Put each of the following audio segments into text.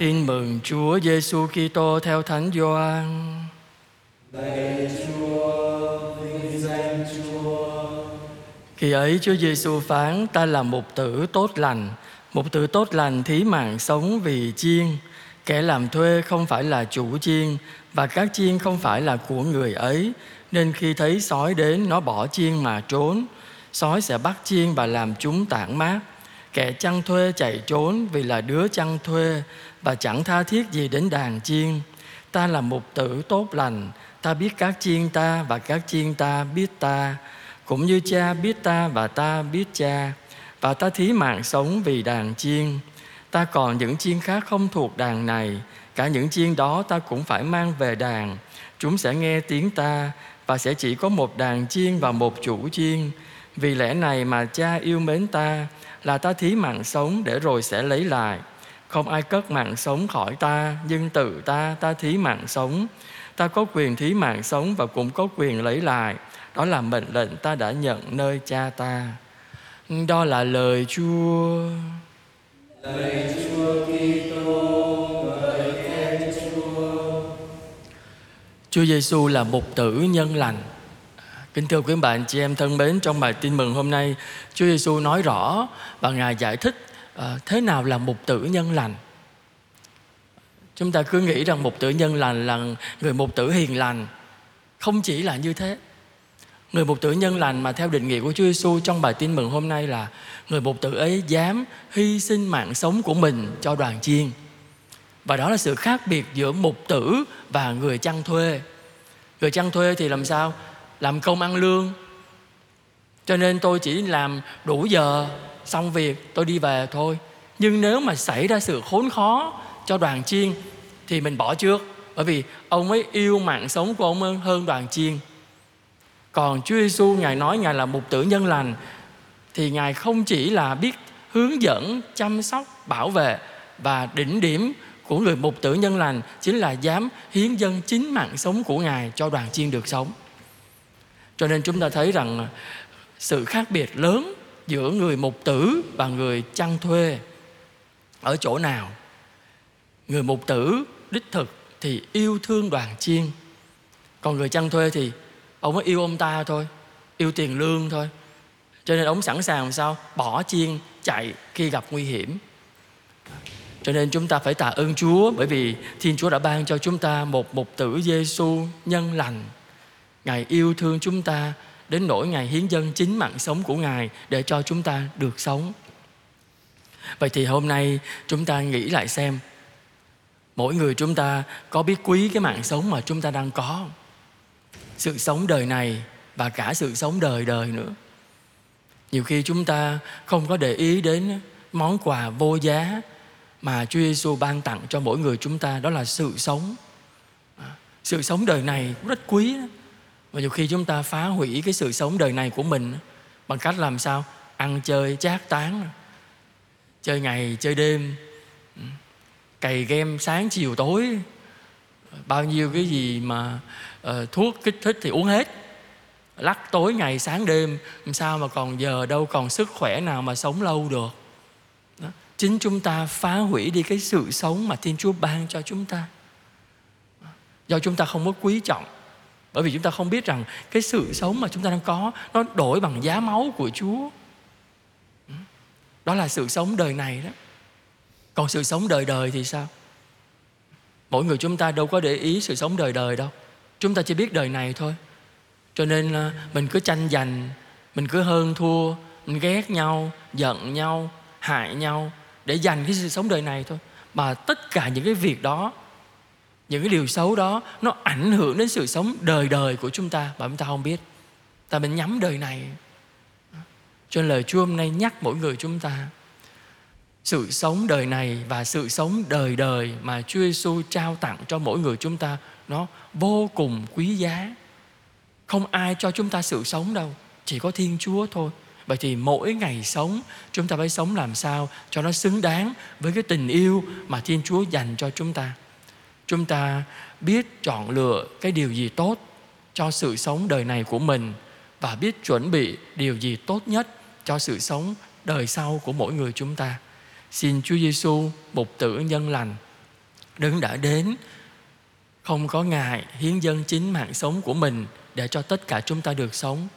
Tin mừng Chúa Giêsu Kitô theo Thánh Gioan. Lạy Chúa, vinh danh Chúa. Khi ấy Chúa Giêsu phán ta là một tử tốt lành, một tử tốt lành thí mạng sống vì chiên. Kẻ làm thuê không phải là chủ chiên và các chiên không phải là của người ấy, nên khi thấy sói đến nó bỏ chiên mà trốn. Sói sẽ bắt chiên và làm chúng tản mát. Kẻ chăn thuê chạy trốn vì là đứa chăn thuê và chẳng tha thiết gì đến đàn chiên. Ta là mục tử tốt lành, ta biết các chiên ta và các chiên ta biết ta, cũng như cha biết ta và ta biết cha, và ta thí mạng sống vì đàn chiên. Ta còn những chiên khác không thuộc đàn này, cả những chiên đó ta cũng phải mang về đàn. Chúng sẽ nghe tiếng ta và sẽ chỉ có một đàn chiên và một chủ chiên. Vì lẽ này mà cha yêu mến ta là ta thí mạng sống để rồi sẽ lấy lại. Không ai cất mạng sống khỏi ta, nhưng tự ta, ta thí mạng sống. Ta có quyền thí mạng sống và cũng có quyền lấy lại. Đó là mệnh lệnh ta đã nhận nơi cha ta. Đó là lời Chúa. Lạy Chúa Kitô, Chúa. Chúa Giêsu là mục tử nhân lành. Kính thưa quý bạn chị em thân mến, trong bài tin mừng hôm nay, Chúa Giêsu nói rõ và Ngài giải thích uh, thế nào là mục tử nhân lành. Chúng ta cứ nghĩ rằng mục tử nhân lành là người mục tử hiền lành. Không chỉ là như thế. Người mục tử nhân lành mà theo định nghĩa của Chúa Giêsu trong bài tin mừng hôm nay là người mục tử ấy dám hy sinh mạng sống của mình cho đoàn chiên. Và đó là sự khác biệt giữa mục tử và người chăn thuê. Người chăn thuê thì làm sao? Làm công ăn lương. Cho nên tôi chỉ làm đủ giờ, xong việc, tôi đi về thôi. Nhưng nếu mà xảy ra sự khốn khó cho đoàn chiên thì mình bỏ trước. Bởi vì ông ấy yêu mạng sống của ông hơn đoàn chiên. Còn Chúa Giêsu Ngài nói Ngài là mục tử nhân lành thì Ngài không chỉ là biết hướng dẫn, chăm sóc, bảo vệ và đỉnh điểm của người mục tử nhân lành chính là dám hiến dân chính mạng sống của Ngài cho đoàn chiên được sống. Cho nên chúng ta thấy rằng à, sự khác biệt lớn giữa người mục tử và người chăn thuê ở chỗ nào? Người mục tử đích thực thì yêu thương đoàn chiên. Còn người chăn thuê thì ông mới yêu ông ta thôi, yêu tiền lương thôi. Cho nên ông sẵn sàng làm sao? Bỏ chiên chạy khi gặp nguy hiểm. Cho nên chúng ta phải tạ ơn Chúa bởi vì Thiên Chúa đã ban cho chúng ta một mục tử Giêsu nhân lành. Ngài yêu thương chúng ta đến nỗi Ngài hiến dân chính mạng sống của Ngài để cho chúng ta được sống. Vậy thì hôm nay chúng ta nghĩ lại xem, mỗi người chúng ta có biết quý cái mạng sống mà chúng ta đang có sự sống đời này và cả sự sống đời đời nữa nhiều khi chúng ta không có để ý đến món quà vô giá mà Chúa Giêsu ban tặng cho mỗi người chúng ta, đó là sự sống. À, sự sống đời này rất quý đó. Và nhiều khi chúng ta phá hủy cái sự sống đời này của mình bằng cách làm sao? Ăn chơi chát tán. Chơi ngày, chơi đêm. Ừ, cày game sáng chiều tối. Bao nhiêu cái gì mà uh, thuốc kích thích thì uống hết lắc tối ngày sáng đêm làm sao mà còn giờ đâu còn sức khỏe nào mà sống lâu được đó. chính chúng ta phá hủy đi cái sự sống mà thiên chúa ban cho chúng ta do chúng ta không có quý trọng bởi vì chúng ta không biết rằng cái sự sống mà chúng ta đang có, nó đổi bằng giá máu của chúa. Ừ. Đó là sự sống đời này đó. Còn sự sống đời đời thì sao? Mỗi người chúng ta đâu có để ý sự sống đời đời đâu. Chúng ta chỉ biết đời này thôi. Cho nên là mình cứ tranh giành, mình cứ hơn thua, mình ghét nhau, giận nhau, hại nhau để giành cái sự sống đời này thôi. Mà tất cả những cái việc đó những cái điều xấu đó nó ảnh hưởng đến sự sống đời đời của chúng ta. Mà chúng ta không biết. Ta mình nhắm đời này. Cho nên lời Chúa hôm nay nhắc mỗi người chúng ta, sự sống đời này và sự sống đời đời mà Chúa Giêsu trao tặng cho mỗi người chúng ta, nó vô cùng quý giá. Không ai cho chúng ta sự sống đâu, chỉ có thiên chúa thôi. Vậy thì mỗi ngày sống, chúng ta phải sống làm sao cho nó xứng đáng với cái tình yêu mà thiên chúa dành cho chúng ta? Chúng ta biết chọn lựa cái điều gì tốt cho sự sống đời này của mình và biết chuẩn bị điều gì tốt nhất cho sự sống đời sau của mỗi người chúng ta. Xin chúa giêsu, mục tử nhân lành đấng đã đến, không có ngài hiến dân chính mạng sống của mình để cho tất cả chúng ta được sống.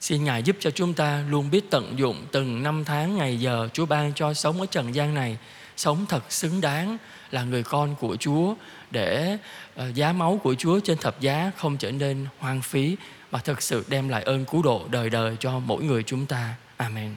Xin ngài giúp cho chúng ta luôn biết tận dụng từng năm tháng ngày giờ chúa ban cho sống ở trần gian này sống thật xứng đáng là người con của chúa, để ờ, giá máu của chúa trên thập giá không trở nên hoang phí, mà thực sự đem lại ơn cứu độ đời đời cho mỗi người chúng ta. Amen.